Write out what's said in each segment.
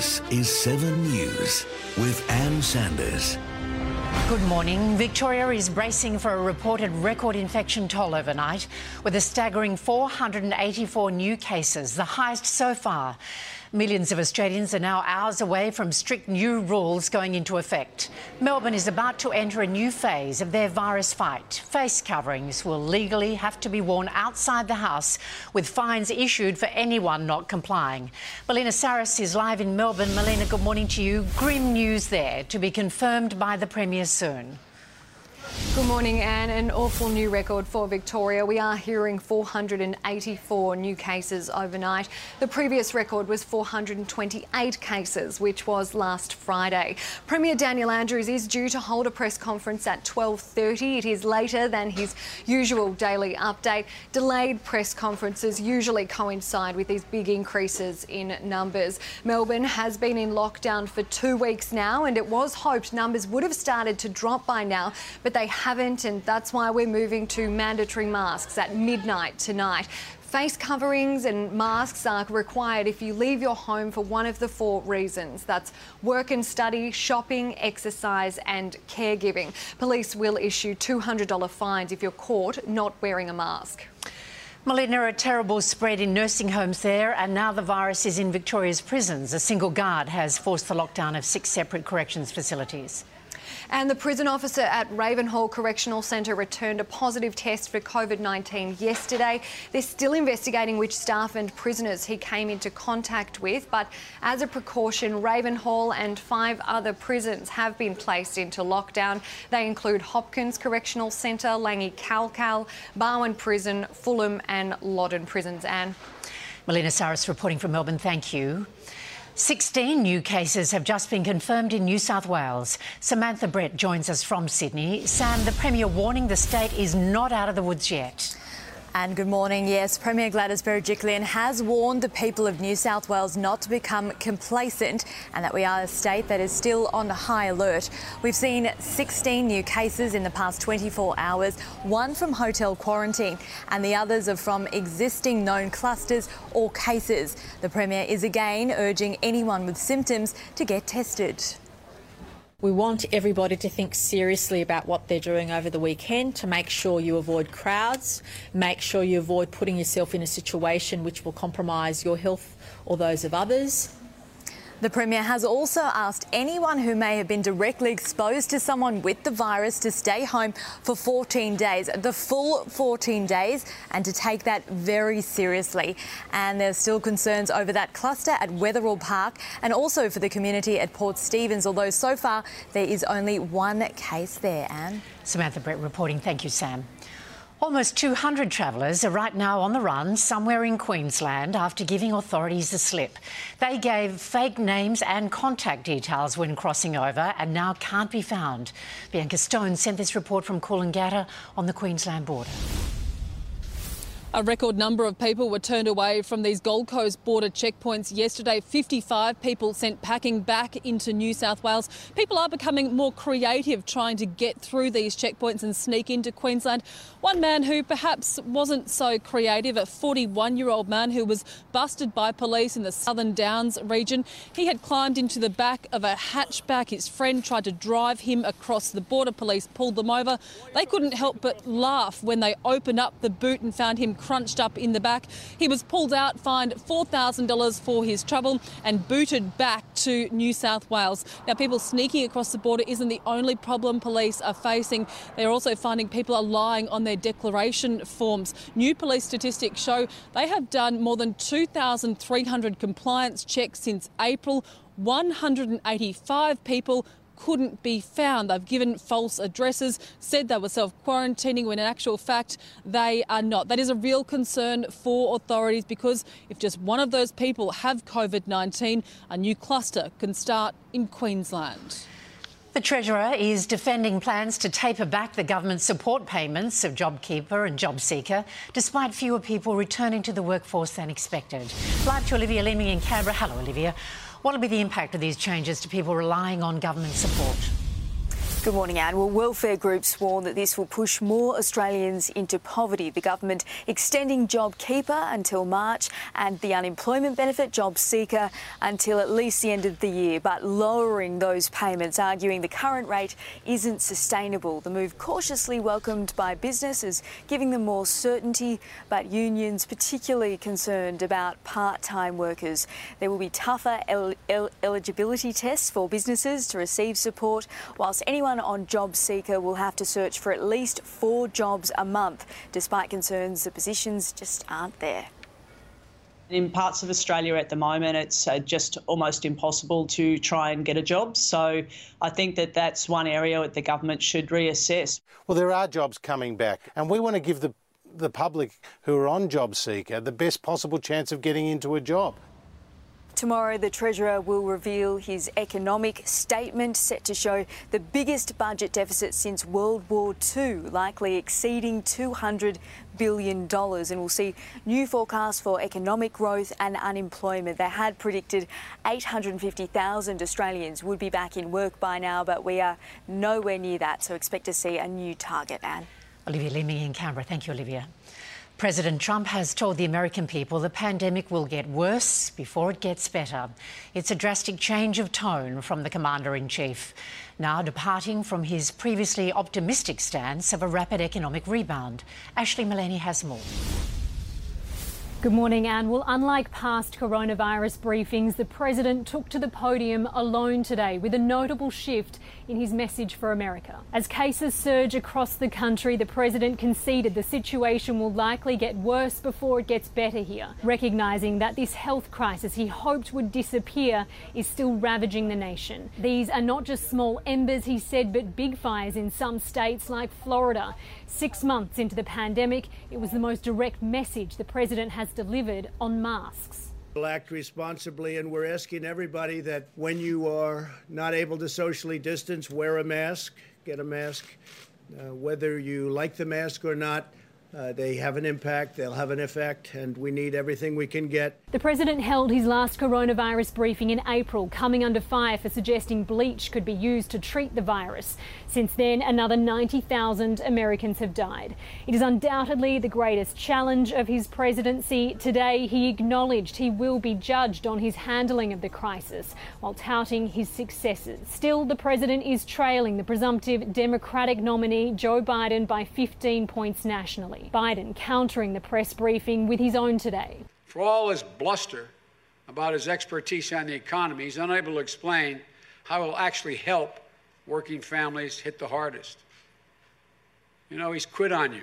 This is 7 News with Ann Sanders. Good morning. Victoria is bracing for a reported record infection toll overnight with a staggering 484 new cases, the highest so far. Millions of Australians are now hours away from strict new rules going into effect. Melbourne is about to enter a new phase of their virus fight. Face coverings will legally have to be worn outside the house, with fines issued for anyone not complying. Melina Saris is live in Melbourne. Melina, good morning to you. Grim news there to be confirmed by the Premier soon. Good morning, Anne. An awful new record for Victoria. We are hearing 484 new cases overnight. The previous record was 428 cases, which was last Friday. Premier Daniel Andrews is due to hold a press conference at 12:30. It is later than his usual daily update. Delayed press conferences usually coincide with these big increases in numbers. Melbourne has been in lockdown for 2 weeks now and it was hoped numbers would have started to drop by now, but they haven't, and that's why we're moving to mandatory masks at midnight tonight. Face coverings and masks are required if you leave your home for one of the four reasons. That's work and study, shopping, exercise, and caregiving. Police will issue $200 fines if you're caught not wearing a mask. Melina, a terrible spread in nursing homes there, and now the virus is in Victoria's prisons. A single guard has forced the lockdown of six separate corrections facilities. And the prison officer at Ravenhall Correctional Centre returned a positive test for COVID 19 yesterday. They're still investigating which staff and prisoners he came into contact with, but as a precaution, Ravenhall and five other prisons have been placed into lockdown. They include Hopkins Correctional Centre, Langi Kalkal, Barwon Prison, Fulham, and Loddon Prisons. Anne. Melina Saris reporting from Melbourne. Thank you. 16 new cases have just been confirmed in New South Wales. Samantha Brett joins us from Sydney. Sam, the Premier warning the state is not out of the woods yet. And good morning. Yes, Premier Gladys Berejiklian has warned the people of New South Wales not to become complacent and that we are a state that is still on high alert. We've seen 16 new cases in the past 24 hours, one from hotel quarantine and the others are from existing known clusters or cases. The Premier is again urging anyone with symptoms to get tested. We want everybody to think seriously about what they're doing over the weekend to make sure you avoid crowds, make sure you avoid putting yourself in a situation which will compromise your health or those of others. The Premier has also asked anyone who may have been directly exposed to someone with the virus to stay home for 14 days, the full 14 days, and to take that very seriously. And there's still concerns over that cluster at Wetherill Park and also for the community at Port Stephens, although so far there is only one case there, Anne. Samantha Brett reporting. Thank you, Sam. Almost 200 travellers are right now on the run somewhere in Queensland after giving authorities the slip. They gave fake names and contact details when crossing over and now can't be found. Bianca Stone sent this report from Coolangatta on the Queensland border. A record number of people were turned away from these Gold Coast border checkpoints yesterday. 55 people sent packing back into New South Wales. People are becoming more creative trying to get through these checkpoints and sneak into Queensland. One man who perhaps wasn't so creative, a 41 year old man who was busted by police in the Southern Downs region. He had climbed into the back of a hatchback. His friend tried to drive him across the border. Police pulled them over. They couldn't help but laugh when they opened up the boot and found him crunched up in the back. He was pulled out, fined $4,000 for his trouble, and booted back to New South Wales. Now, people sneaking across the border isn't the only problem police are facing. They're also finding people are lying on their declaration forms. New police statistics show they have done more than 2,300 compliance checks since April. 185 people couldn't be found. They've given false addresses, said they were self quarantining when in actual fact they are not. That is a real concern for authorities because if just one of those people have COVID 19, a new cluster can start in Queensland. The Treasurer is defending plans to taper back the government support payments of JobKeeper and JobSeeker, despite fewer people returning to the workforce than expected. Live to Olivia Leeming in Canberra. Hello, Olivia. What will be the impact of these changes to people relying on government support? Good morning, Anne. Well, welfare groups warn that this will push more Australians into poverty. The government extending JobKeeper until March and the unemployment benefit JobSeeker until at least the end of the year, but lowering those payments, arguing the current rate isn't sustainable. The move cautiously welcomed by businesses, giving them more certainty, but unions particularly concerned about part-time workers. There will be tougher el el eligibility tests for businesses to receive support, whilst anyone anyone on JobSeeker will have to search for at least four jobs a month, despite concerns the positions just aren't there. In parts of Australia at the moment, it's uh, just almost impossible to try and get a job. So I think that that's one area that the government should reassess. Well, there are jobs coming back, and we want to give the the public who are on JobSeeker the best possible chance of getting into a job. Tomorrow, the Treasurer will reveal his economic statement set to show the biggest budget deficit since World War II, likely exceeding $200 billion. And we'll see new forecasts for economic growth and unemployment. They had predicted 850,000 Australians would be back in work by now, but we are nowhere near that. So expect to see a new target, Anne. Olivia Leeming in Canberra. Thank you, Olivia. President Trump has told the American people the pandemic will get worse before it gets better. It's a drastic change of tone from the commander in chief, now departing from his previously optimistic stance of a rapid economic rebound. Ashley Mullaney has more. Good morning, Anne. Well, unlike past coronavirus briefings, the president took to the podium alone today with a notable shift in his message for America. As cases surge across the country, the president conceded the situation will likely get worse before it gets better here, recognising that this health crisis he hoped would disappear is still ravaging the nation. These are not just small embers, he said, but big fires in some states like Florida. Six months into the pandemic, it was the most direct message the president has delivered on masks. We'll act responsibly, and we're asking everybody that when you are not able to socially distance, wear a mask, get a mask. Uh, whether you like the mask or not, uh, they have an impact, they'll have an effect, and we need everything we can get. The president held his last coronavirus briefing in April, coming under fire for suggesting bleach could be used to treat the virus. Since then, another 90,000 Americans have died. It is undoubtedly the greatest challenge of his presidency. Today, he acknowledged he will be judged on his handling of the crisis while touting his successes. Still, the president is trailing the presumptive Democratic nominee Joe Biden by 15 points nationally. Biden countering the press briefing with his own today. For all his bluster about his expertise on the economy, he's unable to explain how it will actually help working families hit the hardest. You know, he's quit on you.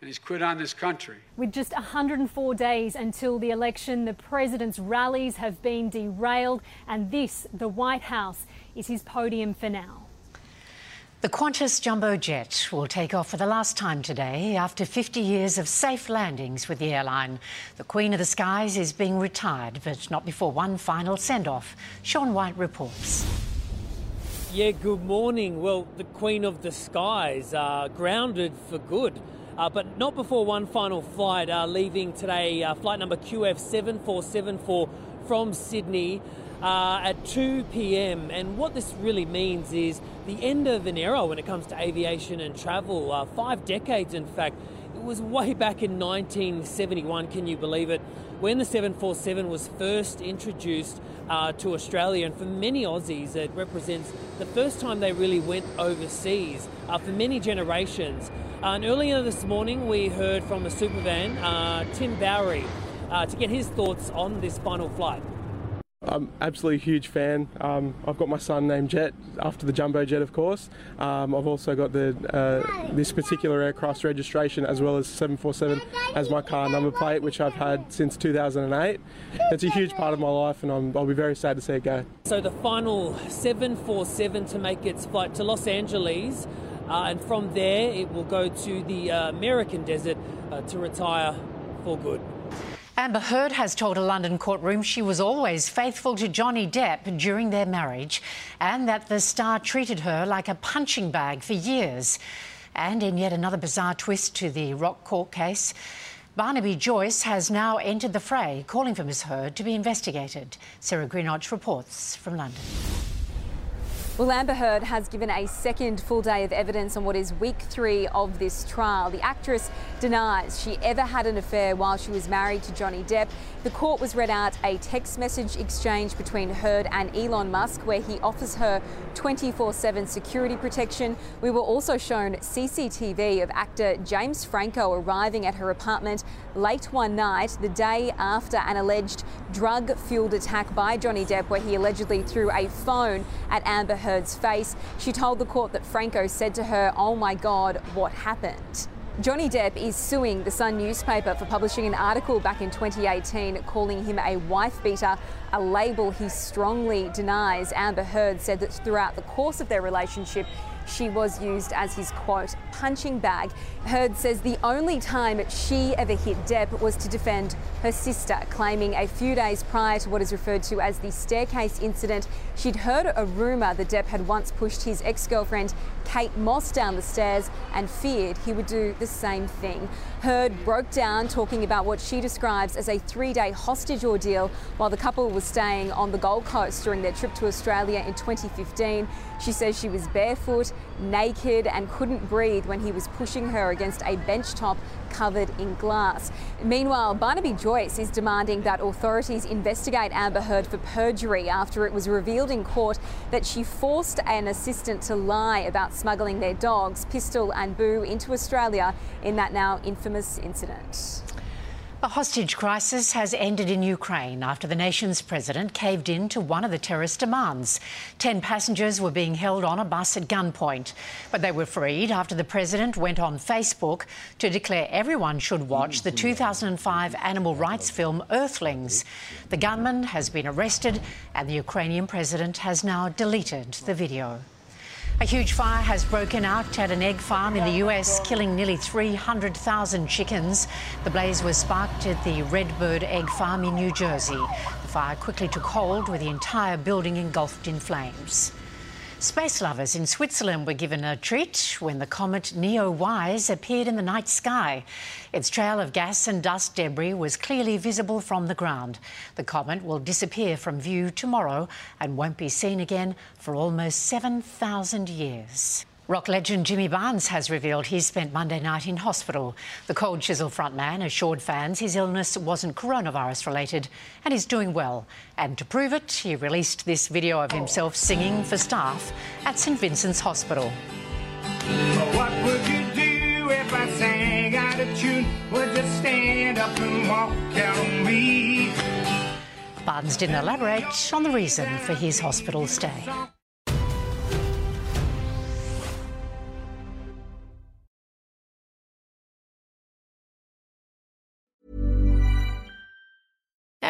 And he's quit on this country. With just 104 days until the election, the president's rallies have been derailed, and this, the White House, is his podium for now. The Qantas jumbo jet will take off for the last time today after 50 years of safe landings with the airline. The Queen of the Skies is being retired, but not before one final send off. Sean White reports. Yeah, good morning. Well, the Queen of the Skies are grounded for good. Uh, but not before one final flight uh, leaving today, uh, flight number QF7474 from Sydney uh, at 2 p.m. And what this really means is the end of an era when it comes to aviation and travel. Uh, five decades, in fact, it was way back in 1971, can you believe it, when the 747 was first introduced uh, to Australia. And for many Aussies, it represents the first time they really went overseas uh, for many generations. Uh, and earlier this morning, we heard from the supervan, uh, Tim Bowery, uh, to get his thoughts on this final flight. I'm absolutely a huge fan. Um, I've got my son named Jet after the jumbo jet, of course. Um, I've also got the uh, this particular aircraft's registration as well as 747 as my car number plate, which I've had since 2008. It's a huge part of my life, and i will be very sad to see it go. So the final 747 to make its flight to Los Angeles, uh, and from there it will go to the uh, American desert uh, to retire for good. Amber Heard has told a London courtroom she was always faithful to Johnny Depp during their marriage and that the star treated her like a punching bag for years. And in yet another bizarre twist to the Rock Court case, Barnaby Joyce has now entered the fray, calling for Ms Heard to be investigated. Sarah Greenoch reports from London. Well, Amber Heard has given a second full day of evidence on what is week three of this trial. The actress denies she ever had an affair while she was married to Johnny Depp. The court was read out a text message exchange between Heard and Elon Musk where he offers her 24 7 security protection. We were also shown CCTV of actor James Franco arriving at her apartment late one night, the day after an alleged drug fueled attack by Johnny Depp, where he allegedly threw a phone at Amber Heard Heard's face. She told the court that Franco said to her, Oh my God, what happened? Johnny Depp is suing the Sun newspaper for publishing an article back in 2018 calling him a wife beater, a label he strongly denies. Amber Heard said that throughout the course of their relationship, she was used as his quote punching bag. Heard says the only time she ever hit Depp was to defend her sister, claiming a few days prior to what is referred to as the staircase incident, she'd heard a rumour that Depp had once pushed his ex girlfriend Kate Moss down the stairs and feared he would do the same thing. Heard broke down talking about what she describes as a three day hostage ordeal while the couple was staying on the Gold Coast during their trip to Australia in 2015. She says she was barefoot, naked, and couldn't breathe when he was pushing her against a bench top covered in glass. Meanwhile, Barnaby Joyce is demanding that authorities investigate Amber Heard for perjury after it was revealed in court that she forced an assistant to lie about smuggling their dogs, Pistol and Boo, into Australia in that now infamous incident. A hostage crisis has ended in Ukraine after the nation's president caved in to one of the terrorist demands. Ten passengers were being held on a bus at gunpoint, but they were freed after the president went on Facebook to declare everyone should watch the 2005 animal rights film Earthlings. The gunman has been arrested, and the Ukrainian president has now deleted the video. A huge fire has broken out at an egg farm in the US, killing nearly 300,000 chickens. The blaze was sparked at the Redbird Egg Farm in New Jersey. The fire quickly took hold with the entire building engulfed in flames. Space lovers in Switzerland were given a treat when the comet Neowise appeared in the night sky. Its trail of gas and dust debris was clearly visible from the ground. The comet will disappear from view tomorrow and won't be seen again for almost 7,000 years. Rock legend Jimmy Barnes has revealed he spent Monday night in hospital. The Cold Chisel frontman assured fans his illness wasn't coronavirus related and he's doing well. And to prove it, he released this video of himself singing for staff at St Vincent's Hospital. What would you do if I sang out of tune? Would you stand up and walk out me? Barnes didn't elaborate on the reason for his hospital stay.